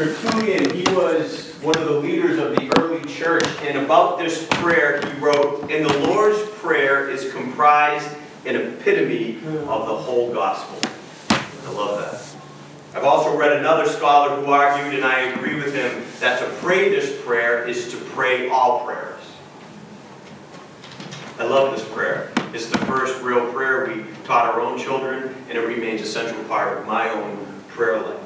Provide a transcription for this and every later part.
Tertullian, he was one of the leaders of the early church, and about this prayer he wrote, And the Lord's Prayer is comprised an epitome of the whole gospel." I love that. I've also read another scholar who argued, and I agree with him, that to pray this prayer is to pray all prayers. I love this prayer. It's the first real prayer we taught our own children, and it remains a central part of my own prayer life.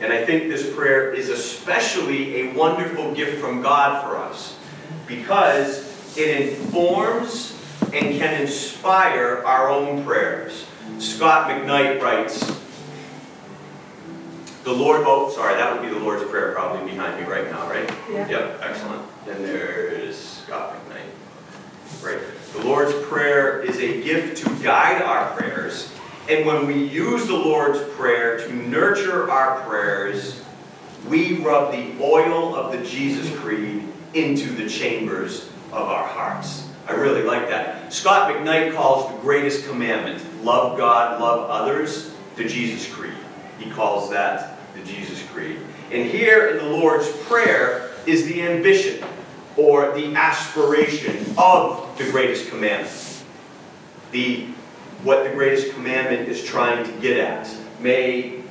And I think this prayer is especially a wonderful gift from God for us because it informs and can inspire our own prayers. Scot McKnight writes, the Lord, oh, sorry, that would be the Lord's Prayer probably behind me right now, right? Yeah. Yep, excellent. Then there's Scot McKnight. Right. The Lord's Prayer is a gift to guide our prayers. And when we use the Lord's Prayer to nurture our prayers, we rub the oil of the Jesus Creed into the chambers of our hearts. I really like that. Scot McKnight calls the greatest commandment, love God, love others, the Jesus Creed. He calls that the Jesus Creed. And here in the Lord's Prayer is the ambition or the aspiration of the greatest commandment. The what the greatest commandment is trying to get at. May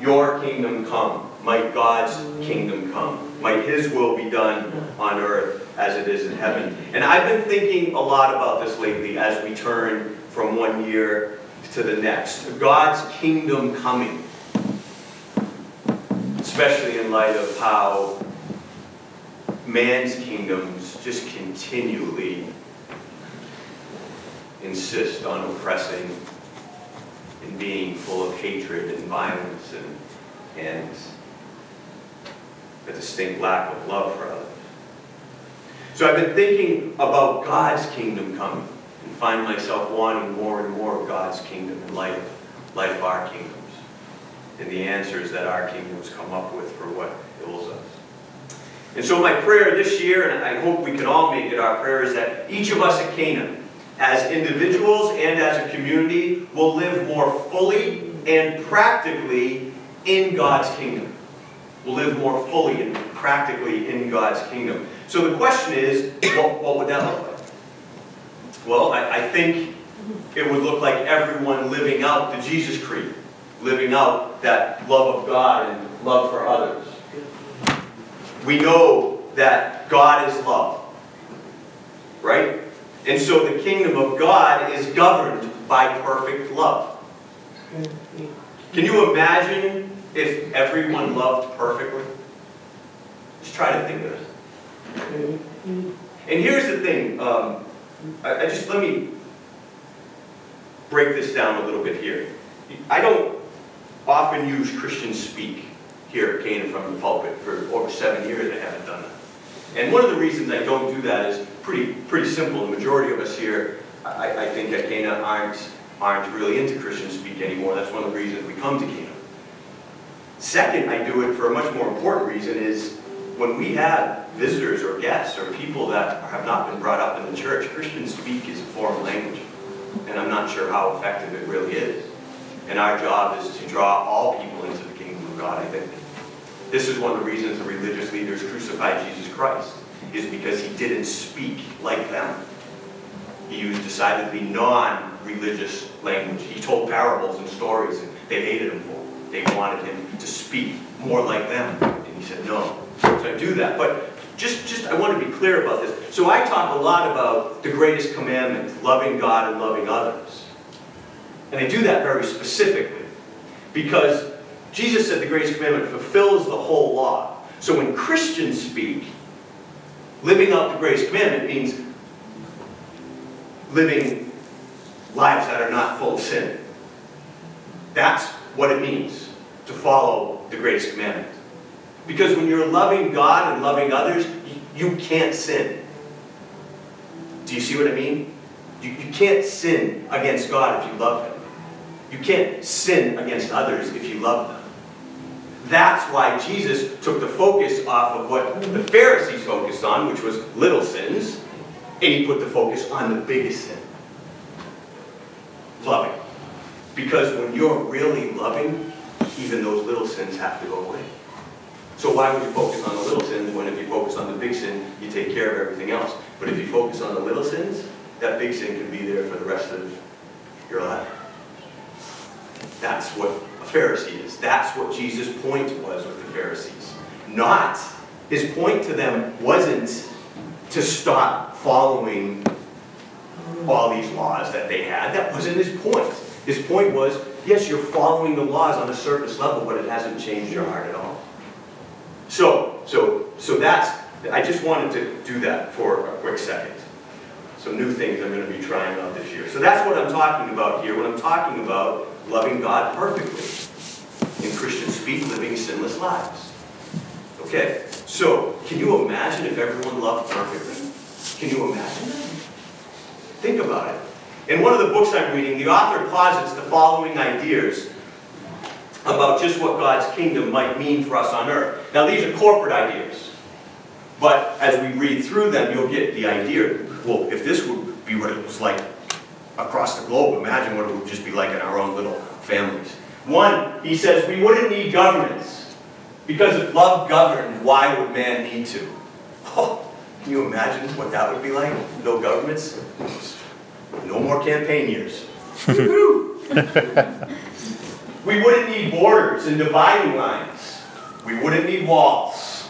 your kingdom come. Might God's kingdom come. Might his will be done on earth as it is in heaven. And I've been thinking a lot about this lately as we turn from one year to the next. God's kingdom coming especially in light of how man's kingdoms just continually insist on oppressing and being full of hatred and violence and, and a distinct lack of love for others. So I've been thinking about God's kingdom coming and find myself wanting more and more of God's kingdom in light of, light of our kingdoms and the answers that our kingdoms come up with for what ails us. And so my prayer this year, and I hope we can all make it our prayer, is that each of us at Cana, as individuals and as a community, will live more fully and practically in God's kingdom. Will live more fully and practically in God's kingdom. So the question is, what, what would that look like? Well, I, I think it would look like everyone living out the Jesus Creed living out that love of God and love for others. We know that God is love, right? And so the kingdom of God is governed by perfect love. Can you imagine if everyone loved perfectly? Just try to think of it. And here's the thing. Um, I, I just let me break this down a little bit here. I don't often use Christian speak here at Cana from the pulpit. For over seven years I haven't done that. And one of the reasons I don't do that is pretty pretty simple. The majority of us here, I, I think at Cana aren't, aren't really into Christian speak anymore. That's one of the reasons we come to Cana. Second, I do it for a much more important reason is when we have visitors or guests or people that have not been brought up in the church, Christian speak is a foreign language. And I'm not sure how effective it really is. And our job is to draw all people into the kingdom of God, I think. This is one of the reasons the religious leaders crucified Jesus Christ, is because he didn't speak like them. He used decidedly non-religious language. He told parables and stories, and they hated him for it. They wanted him to speak more like them. And he said, no. So I do that. But just, just I want to be clear about this. So I talk a lot about the greatest commandment, loving God and loving others. And I do that very specifically because Jesus said the greatest commandment fulfills the whole law. So when Christians speak, living out the greatest commandment means living lives that are not full of sin. That's what it means to follow the greatest commandment. Because when you're loving God and loving others, you can't sin. Do you see what I mean? You, you can't sin against God if you love Him. You can't sin against others if you love them. That's why Jesus took the focus off of what the Pharisees focused on, which was little sins, and he put the focus on the biggest sin loving. Because when you're really loving, even those little sins have to go away. So why would you focus on the little sins when if you focus on the big sin, you take care of everything else? But if you focus on the little sins, that big sin can be there for the rest of your life. That's what Pharisee is. That's what Jesus' point was with the Pharisees. Not, his point to them wasn't to stop following all these laws that they had. That wasn't his point. His point was, yes, you're following the laws on a surface level, but it hasn't changed your heart at all. So, so, so that's, I just wanted to do that for a quick second. Some new things I'm going to be trying out this year. So that's what I'm talking about here. What I'm talking about loving God perfectly in Christians speak, living sinless lives. Okay, so can you imagine if everyone loved perfectly? Can you imagine that? Think about it. In one of the books I'm reading, the author posits the following ideas about just what God's kingdom might mean for us on earth. Now, these are corporate ideas. But as we read through them, you'll get the idea. Well, if this would be what it was like across the globe, imagine what it would just be like in our own little families. One, he says, we wouldn't need governments. Because if love governed, why would man need to? Oh, can you imagine what that would be like? No governments? No more campaign years. we wouldn't need borders and dividing lines. We wouldn't need walls.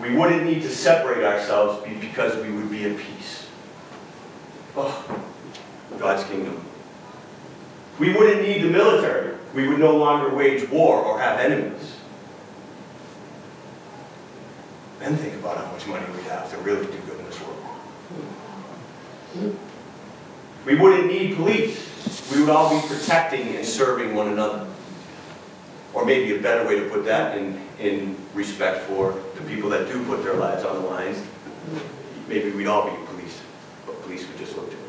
We wouldn't need to separate ourselves because we would be at peace. Oh, God's kingdom. We wouldn't need the military. We would no longer wage war or have enemies. Then think about how much money we have to really do good in this world. We wouldn't need police. We would all be protecting and serving one another. Or maybe a better way to put that in, in respect for the people that do put their lives on the lines, maybe we'd all be police, but police would just look different.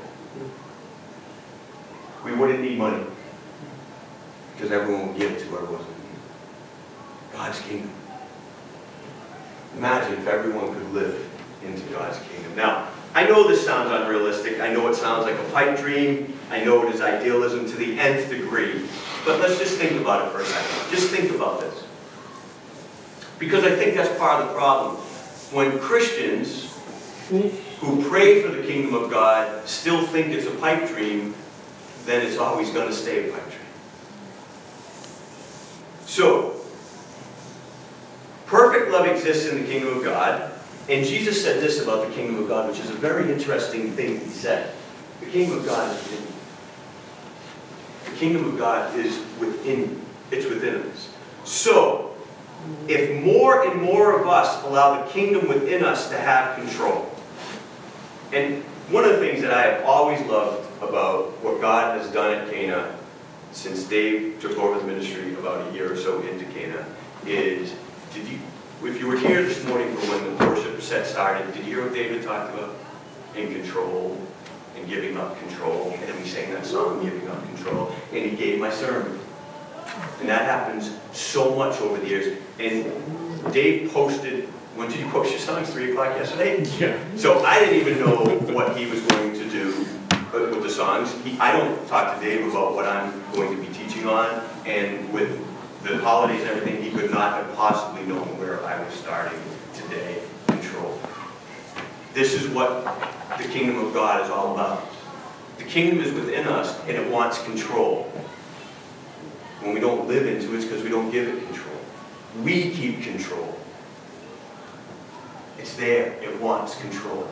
We wouldn't need money because everyone would give to whoever was in need. God's kingdom. Imagine if everyone could live into God's kingdom. Now, I know this sounds unrealistic. I know it sounds like a pipe dream. I know it is idealism to the nth degree. But let's just think about it for a second. Just think about this. Because I think that's part of the problem. When Christians who pray for the kingdom of God still think it's a pipe dream, then it's always going to stay a pipe dream. So, perfect love exists in the kingdom of God. And Jesus said this about the kingdom of God, which is a very interesting thing he said. The kingdom of God is within you. The kingdom of God is within you. It's within us. So, if more and more of us allow the kingdom within us to have control, and one of the things that I have always loved about what God has done at Cana since Dave took over the ministry about a year or so into Cana is, did you, if you were here this morning for when the worship set started, did you hear what David talked about? In control and giving up control. And we sang that song, Giving Up Control. And he gave my sermon. And that happens so much over the years. And Dave posted, when did you post your songs? 3 o'clock yesterday? Yeah. So I didn't even know what he was going to do with the songs. He, I don't talk to Dave about what I'm going to be teaching on. And with the holidays and everything, he could not have possibly known where I was starting today. Control. This is what the kingdom of God is all about. The kingdom is within us and it wants control. When we don't live into it, it's because we don't give it control. We keep control. It's there. It wants control.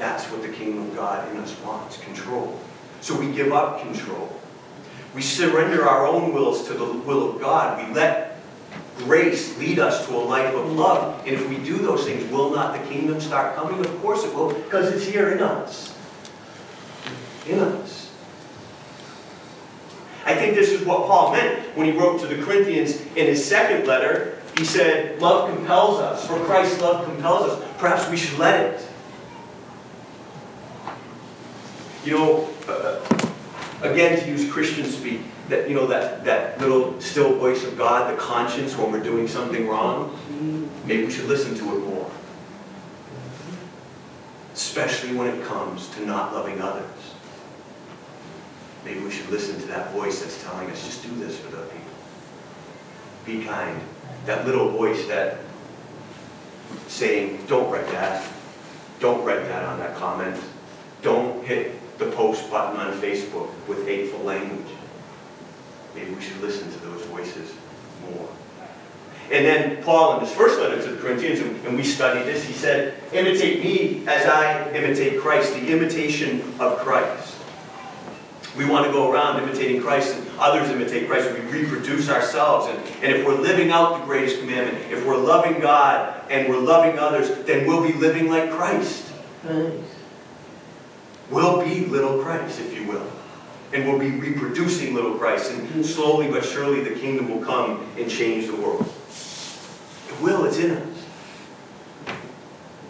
That's what the kingdom of God in us wants, control. So we give up control. We surrender our own wills to the will of God. We let grace lead us to a life of love. And if we do those things, will not the kingdom start coming? Of course it will, because it's here in us. In us. I think this is what Paul meant when he wrote to the Corinthians in his second letter. He said, Love compels us, for Christ's love compels us. Perhaps we should let it. You know, uh, again, to use Christian speak, that you know that that little still voice of God, the conscience when we're doing something wrong. Maybe we should listen to it more, especially when it comes to not loving others. Maybe we should listen to that voice that's telling us, just do this for the people. be kind. That little voice that saying, don't write that. Don't write that on that comment. Don't hit the post button on Facebook with hateful language. Maybe we should listen to those voices more. And then Paul, in his first letter to the Corinthians, and we studied this, he said, Imitate me as I imitate Christ, the imitation of Christ. We want to go around imitating Christ and others imitate Christ. We reproduce ourselves. And, and if we're living out the greatest commandment, if we're loving God and we're loving others, then we'll be living like Christ. Nice. We'll be little Christ, if you will. And we'll be reproducing little Christ. And mm-hmm. slowly but surely the kingdom will come and change the world. It will, it's in us.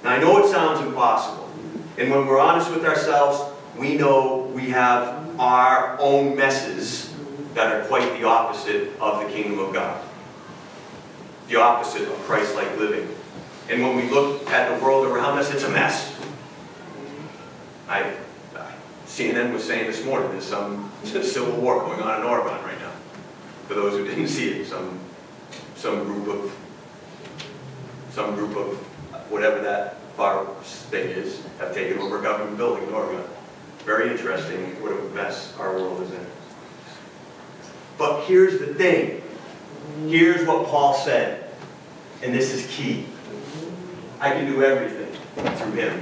Now I know it sounds impossible. And when we're honest with ourselves, we know we have our own messes that are quite the opposite of the kingdom of God. The opposite of Christ-like living. And when we look at the world around us, it's a mess. I, CNN was saying this morning there's some civil war going on in Oregon right now. For those who didn't see it, some some group of some group of whatever that far thing is have taken over a government building in Oregon. Very interesting what a mess our world is in. But here's the thing. Here's what Paul said. And this is key. I can do everything through him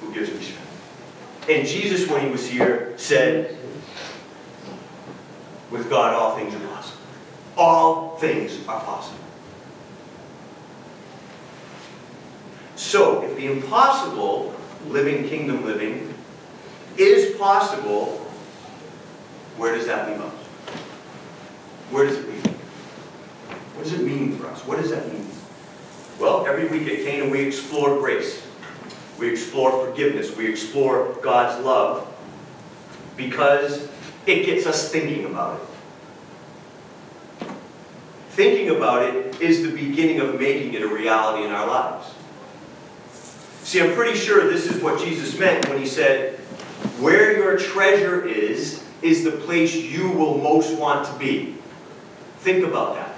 who gives me strength. And Jesus, when he was here, said, with God all things are possible. All things are possible. So, if the impossible living kingdom living is possible, where does that leave us? Where does it leave? What does it mean for us? What does that mean? Well, every week at Canaan we explore grace. We explore forgiveness. We explore God's love because it gets us thinking about it. Thinking about it is the beginning of making it a reality in our lives. See, I'm pretty sure this is what Jesus meant when he said, Where your treasure is, is the place you will most want to be. Think about that.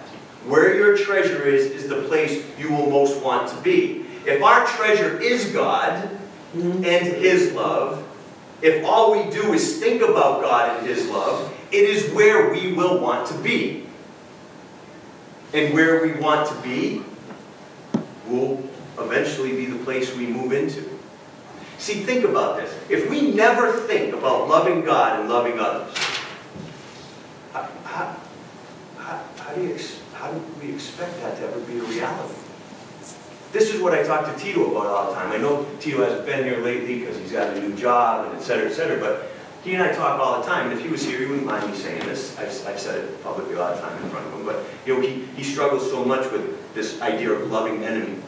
Where your treasure is, is the place you will most want to be. If our treasure is God mm-hmm. and His love, if all we do is think about God and His love, it is where we will want to be. And where we want to be will eventually be the place we move into. See, think about this. If we never think about loving God and loving others, how, how, how, how do, you, how do we expect that to ever be a reality? This is what I talk to Tito about all the time. I know Tito hasn't been here lately because he's got a new job and et cetera, et cetera, but he and I talk all the time, and if he was here, he wouldn't mind me saying this. I've, I've said it publicly a lot of time in front of him, but you know, he, he struggles so much with this idea of loving enemies.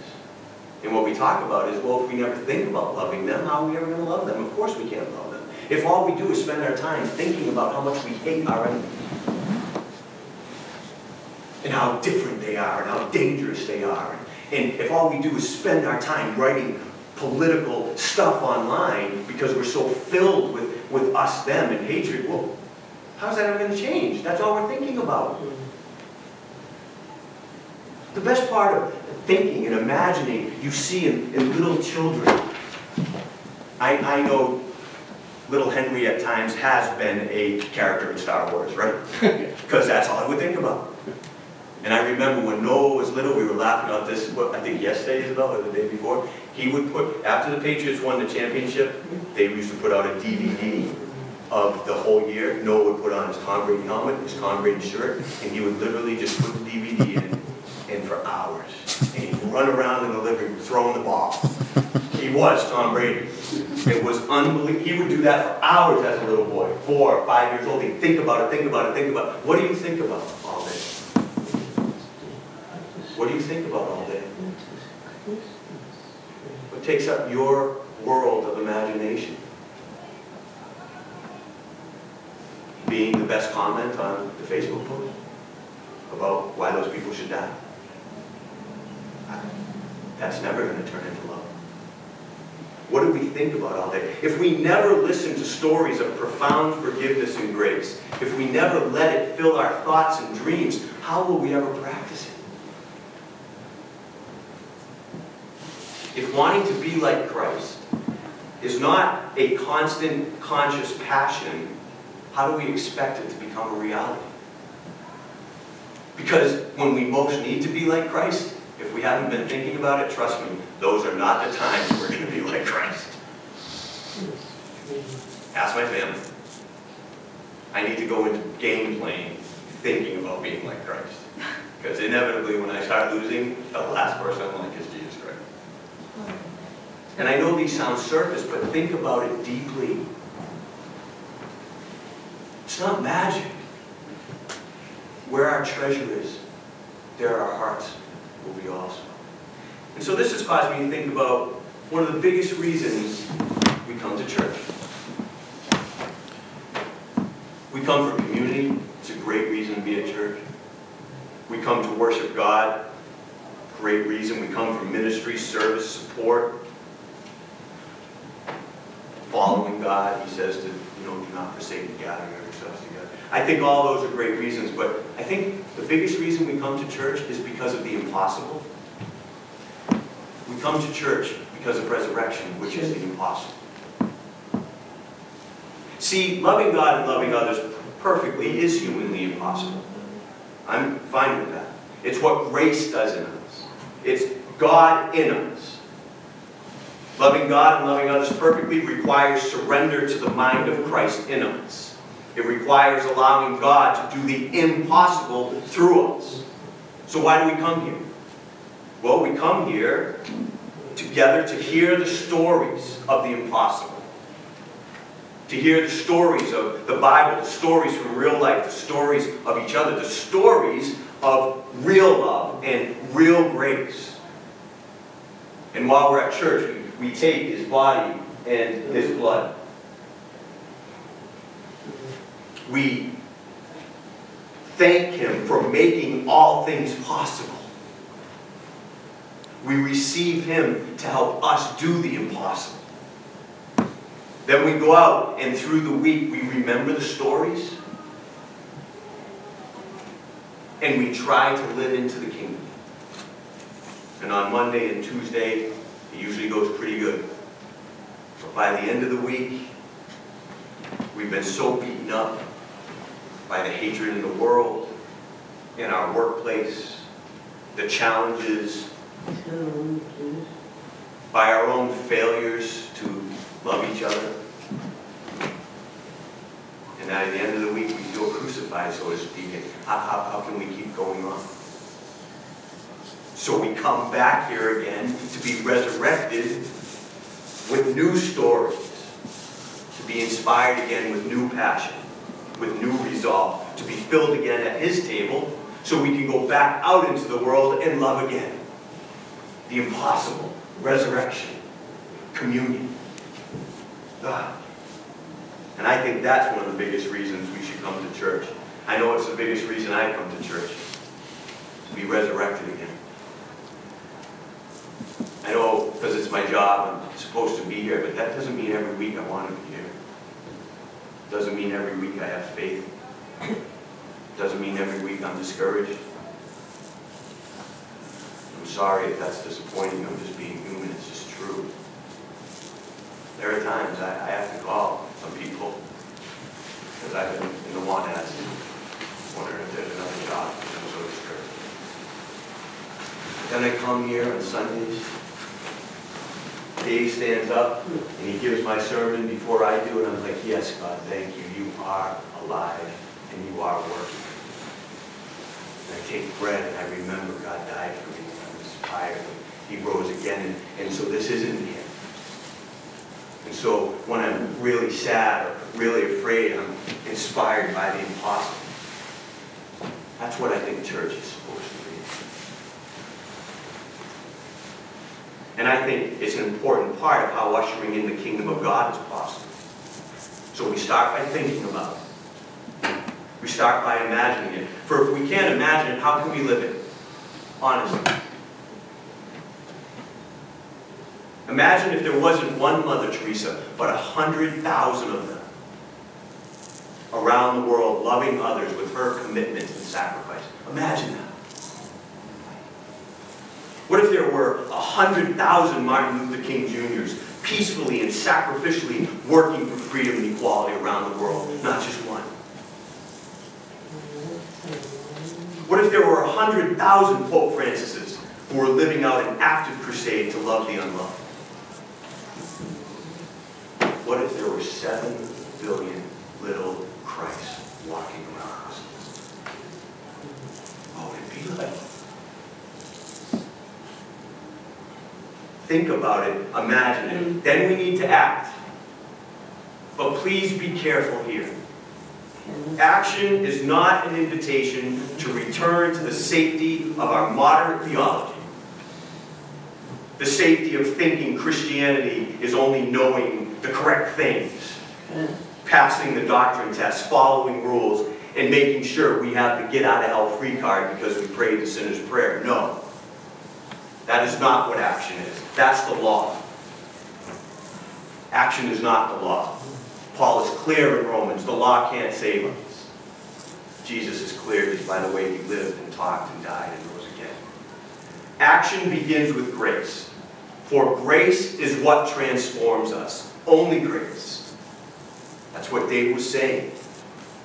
And what we talk about is, well, if we never think about loving them, how are we ever going to love them? Of course we can't love them. If all we do is spend our time thinking about how much we hate our enemies, and how different they are, and how dangerous they are, and if all we do is spend our time writing political stuff online because we're so filled with, with us, them, and hatred, well, how's that ever going to change? That's all we're thinking about. The best part of thinking and imagining you see in, in little children. I, I know little Henry at times has been a character in Star Wars, right? Because that's all I would think about. And I remember when Noah was little, we were laughing about this, what, I think yesterday, Isabel, or the day before. He would put, after the Patriots won the championship, they used to put out a DVD of the whole year. Noah would put on his Tom Brady helmet, his Tom Brady shirt, and he would literally just put the DVD in in for hours. And he'd run around in the living room throwing the ball. He was Tom Brady. It was unbelievable. He would do that for hours as a little boy, four five years old. He'd think about it, think about it, think about it. What do you think about all day? What do you think about all day? What takes up your world of imagination? Being the best comment on the Facebook post about why those people should die? That's never going to turn into love. What do we think about all day, if we never listen to stories of profound forgiveness and grace, if we never let it fill our thoughts and dreams, how will we ever practice it? If wanting to be like Christ is not a constant conscious passion, how do we expect it to become a reality? Because when we most need to be like Christ, if we haven't been thinking about it, trust me, those are not the times we're going to be like Christ. Ask my family. I need to go into game playing thinking about being like Christ. Because inevitably, when I start losing, the last person I'm like is. And I know these sound surface, but think about it deeply. It's not magic. Where our treasure is, there our hearts will be also. And so this has caused me to think about one of the biggest reasons we come to church. We come for community. It's a great reason to be at church. We come to worship God. Great reason. We come for ministry, service, support. Following God, he says to, you know, do not forsake the gathering of yourselves together. I think all those are great reasons, but I think the biggest reason we come to church is because of the impossible. We come to church because of resurrection, which is the impossible. See, loving God and loving others perfectly is humanly impossible. I'm fine with that. It's what grace does in us. It's God in us. Loving God and loving others perfectly requires surrender to the mind of Christ in us. It requires allowing God to do the impossible through us. So why do we come here? Well, we come here together to hear the stories of the impossible. To hear the stories of the Bible, the stories from real life, the stories of each other, the stories of real love and real grace. And while we're at church, we take his body and his blood. We thank him for making all things possible. We receive him to help us do the impossible. Then we go out and through the week we remember the stories and we try to live into the kingdom. And on Monday and Tuesday, it usually goes pretty good. But by the end of the week, we've been so beaten up by the hatred in the world, in our workplace, the challenges, by our own failures to love each other. And at the end of the week, we feel crucified, so to speak. How, how, how can we keep going on? So we come back here again to be resurrected with new stories, to be inspired again with new passion, with new resolve, to be filled again at His table so we can go back out into the world and love again. The impossible, resurrection, communion. Ah. And I think that's one of the biggest reasons we should come to church. I know it's the biggest reason I come to church, to be resurrected again. I know because it's my job, I'm supposed to be here, but that doesn't mean every week I want to be here. Doesn't mean every week I have faith. Doesn't mean every week I'm discouraged. I'm sorry if that's disappointing. I'm just being human. It's just true. There are times I, I have to call some people because I've been in the one as wondering if there's another job I'm so discouraged. Then I come here on Sundays. Dave stands up and he gives my sermon before I do it. I'm like, yes, God, thank you. You are alive and you are working. And I take bread and I remember God died for me. And I'm inspired. He rose again. And, and so this isn't the end. And so when I'm really sad or really afraid, I'm inspired by the impossible. That's what I think church is supposed to be. And I think it's an important part of how ushering in the kingdom of God is possible. So we start by thinking about it. We start by imagining it. For if we can't imagine it, how can we live it? Honestly. Imagine if there wasn't one Mother Teresa, but a hundred thousand of them around the world loving others with her commitment and sacrifice. Imagine that. What if there were a hundred thousand Martin Luther King Jr.'s peacefully and sacrificially working for freedom and equality around the world, not just one? What if there were a hundred thousand Pope Francises who were living out an active crusade to love the unloved? What if there were seven billion little Christs walking around oh, us? What would it be like? Think about it, imagine it. Mm. Then we need to act. But please be careful here. Action is not an invitation to return to the safety of our moderate theology. The safety of thinking Christianity is only knowing the correct things, passing the doctrine test, following rules, and making sure we have the get out of hell free card because we prayed the sinner's prayer. No. That is not what action is. That's the law. Action is not the law. Paul is clear in Romans. The law can't save us. Jesus is clear just by the way he lived and talked and died and rose again. Action begins with grace. For grace is what transforms us. Only grace. That's what Dave was saying.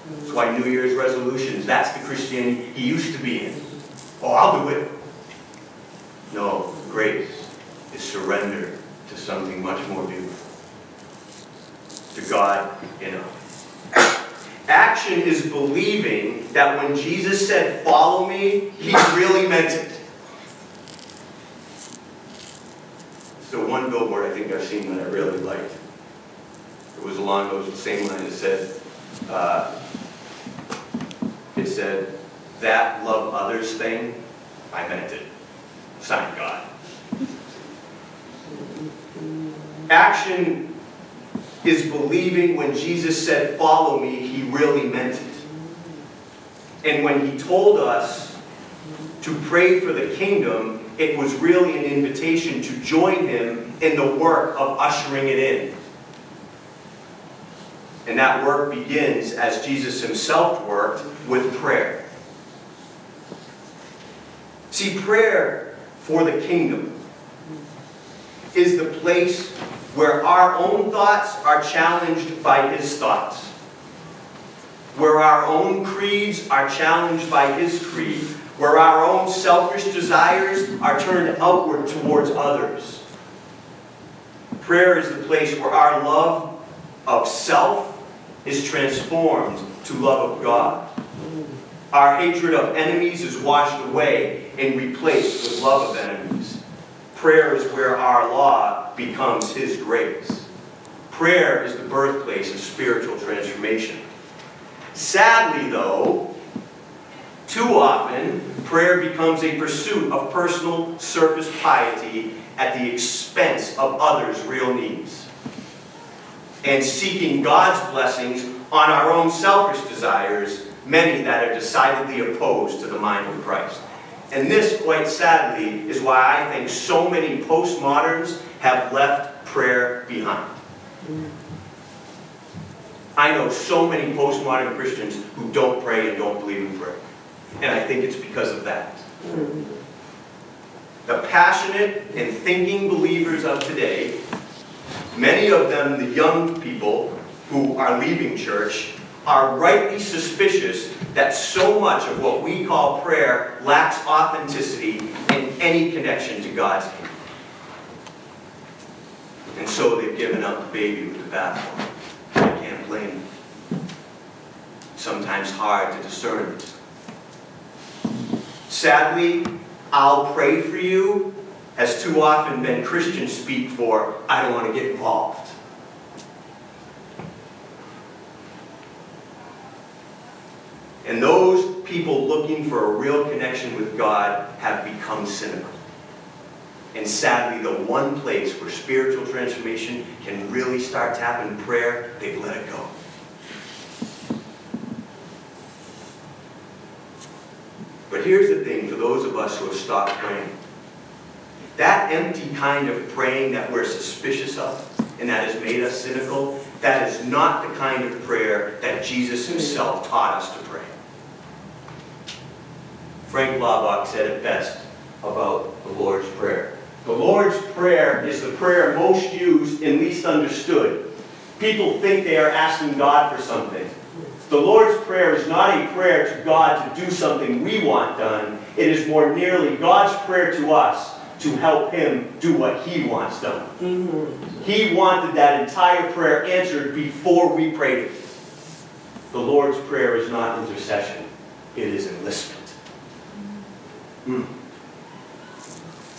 That's why New Year's resolutions, that's the Christianity he used to be in. Oh, I'll do it. No, grace is surrender to something much more beautiful. To God in us. Action is believing that when Jesus said, Follow me, he really meant it. So one billboard I think I've seen that I really liked. It was along those same lines. It said, uh, it said, that love others thing, I meant it. Sign God. Action is believing when Jesus said, Follow me, he really meant it. And when he told us to pray for the kingdom, it was really an invitation to join him in the work of ushering it in. And that work begins as Jesus himself worked with prayer. See, prayer for the kingdom is the place where our own thoughts are challenged by his thoughts, where our own creeds are challenged by his creed, where our own selfish desires are turned outward towards others. Prayer is the place where our love of self is transformed to love of God. Our hatred of enemies is washed away and replaced with love of enemies. Prayer is where our law becomes His grace. Prayer is the birthplace of spiritual transformation. Sadly, though, too often, prayer becomes a pursuit of personal surface piety at the expense of others' real needs. And seeking God's blessings on our own selfish desires, many that are decidedly opposed to the mind of Christ. And this, quite sadly, is why I think so many postmoderns have left prayer behind. I know so many postmodern Christians who don't pray and don't believe in prayer. And I think it's because of that. The passionate and thinking believers of today, many of them the young people who are leaving church, are rightly suspicious that so much of what we call prayer lacks authenticity and any connection to God's. And so they've given up the baby with the bathwater. I can't blame them. Sometimes hard to discern it. Sadly, I'll pray for you has too often been Christian speak for, I don't want to get involved. And those people looking for a real connection with God have become cynical. And sadly, the one place where spiritual transformation can really start to happen in prayer, they've let it go. But here's the thing for those of us who have stopped praying That empty kind of praying that we're suspicious of and that has made us cynical, that is not the kind of prayer that Jesus himself taught us to pray. Frank Laubach said it best about the Lord's Prayer. The Lord's Prayer is the prayer most used and least understood. People think they are asking God for something. The Lord's Prayer is not a prayer to God to do something we want done. It is more nearly God's prayer to us to help Him do what He wants done. Mm-hmm. He wanted that entire prayer answered before we prayed it. The Lord's Prayer is not intercession, it is enlistment. Mm.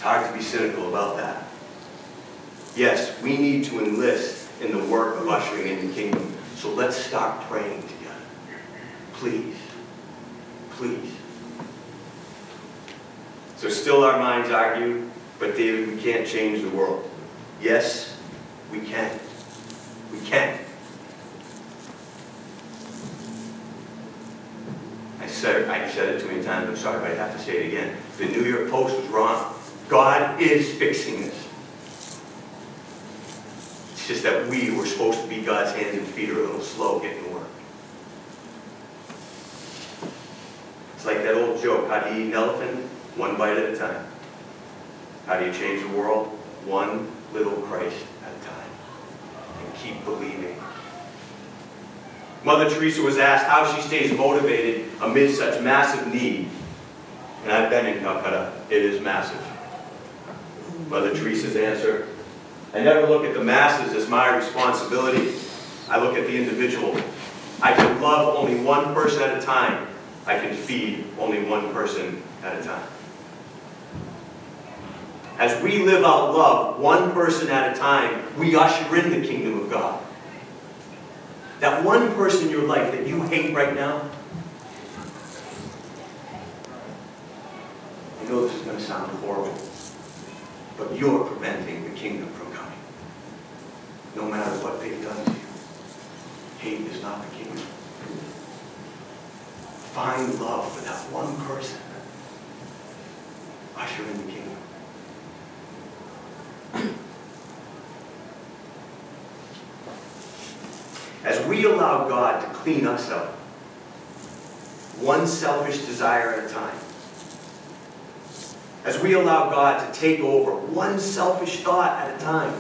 It's hard to be cynical about that. Yes, we need to enlist in the work of ushering in the kingdom. So let's start praying together. Please. Please. So still our minds argue, but David, we can't change the world. Yes, we can. We can. I said, I said it too many times, I'm sorry, but I have to say it again. The New York Post was wrong. God is fixing this. It's just that we were supposed to be God's hands and feet are a little slow getting work. It's like that old joke, how do you eat an elephant? One bite at a time. How do you change the world? One little Christ at a time. And keep believing. Mother Teresa was asked how she stays motivated amid such massive need. And I've been in Calcutta. It is massive. Mother Teresa's answer, I never look at the masses as my responsibility. I look at the individual. I can love only one person at a time I can feed only one person at a time. As we live out love, one person at a time, we usher in the kingdom of God. That one person in your life that you hate right now, I know this is going to sound horrible, but you're preventing the kingdom from coming. No matter what they've done to you. Hate is not the kingdom find love for that one person, usher in the kingdom. As we allow God to clean us up, one selfish desire at a time, as we allow God to take over one selfish thought at a time,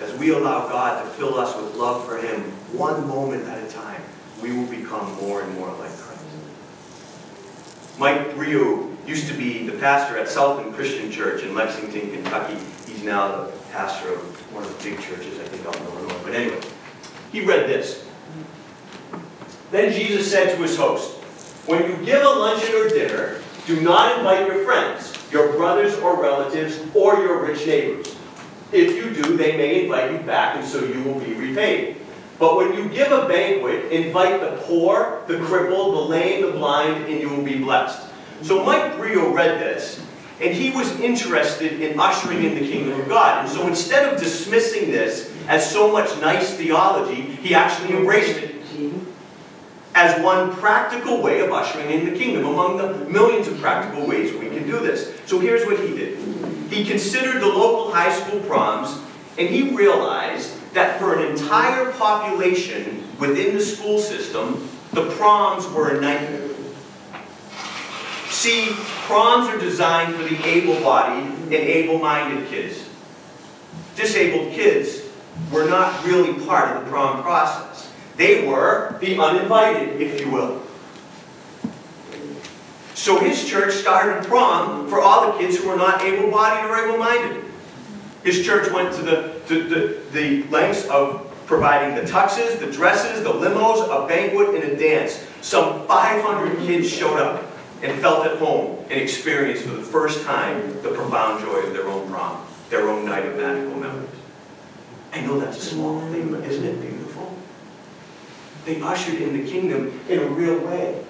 as we allow God to fill us with love for Him one moment at a time, we will become more and more like Christ. Mike Breaux used to be the pastor at Southland Christian Church in Lexington, Kentucky. He's now the pastor of one of the big churches, I think, out in Illinois. But anyway, he read this. Then Jesus said to his host, When you give a luncheon or dinner, do not invite your friends, your brothers or relatives, or your rich neighbors if you do, they may invite you back, and so you will be repaid. But when you give a banquet, invite the poor, the crippled, the lame, the blind, and you will be blessed. So Mike Breaux read this, and he was interested in ushering in the kingdom of God. And so instead of dismissing this as so much nice theology, he actually embraced it as one practical way of ushering in the kingdom, among the millions of practical ways we can do this. So here's what he did. He considered the local high school proms, and he realized that for an entire population within the school system, the proms were a nightmare. See, proms are designed for the able-bodied and able-minded kids. Disabled kids were not really part of the prom process. They were the uninvited, if you will. So his church started prom for all the kids who were not able-bodied or able-minded. His church went to the, to the, the lengths of providing the tuxes, the dresses, the limos, a banquet, and a dance. Some 500 kids showed up and felt at home and experienced for the first time the profound joy of their own prom, their own night of magical memories. I know that's a small thing, but isn't it beautiful? They ushered in the kingdom in a real way.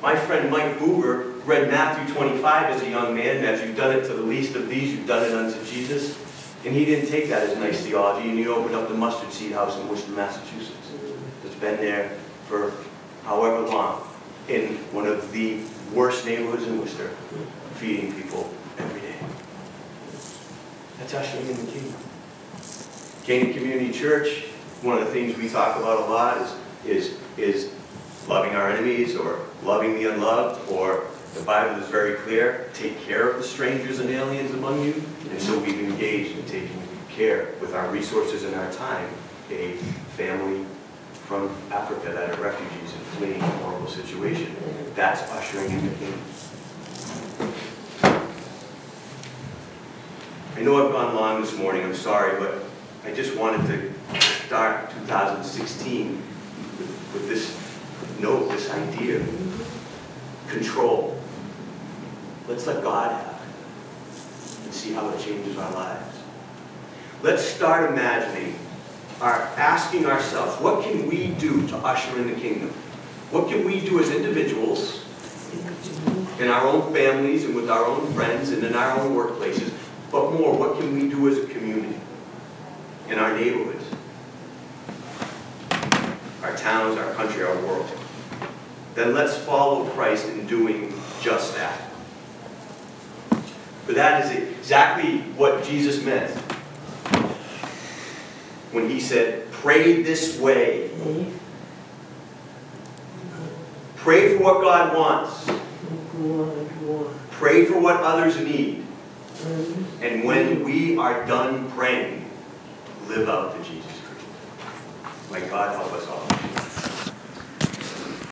My friend Mike Boober read Matthew 25 as a young man, and as you've done it to the least of these, you've done it unto Jesus. And he didn't take that as nice theology, and he opened up the mustard seed house in Worcester, Massachusetts. It's been there for however long, in one of the worst neighborhoods in Worcester, feeding people every day. That's ushering in the kingdom. Canaan Community Church, one of the things we talk about a lot is, is, is loving our enemies or loving the unloved, or the Bible is very clear, take care of the strangers and aliens among you. And so we've engaged in taking care with our resources and our time, a family from Africa that are refugees and fleeing a horrible situation. That's ushering in the kingdom. I know I've gone long this morning, I'm sorry, but I just wanted to start 2016 with, with this note, this idea. Control. Let's let God have it and see how it changes our lives. Let's start imagining, our, asking ourselves, what can we do to usher in the kingdom? What can we do as individuals, in our own families and with our own friends and in our own workplaces? But more, what can we do as a community, in our neighborhoods, our towns, our country, our world? Then let's follow Christ in doing just that. For that is exactly what Jesus meant when he said, Pray this way. Pray for what God wants. Pray for what others need. And when we are done praying, live out the Jesus Creed. May God help us all.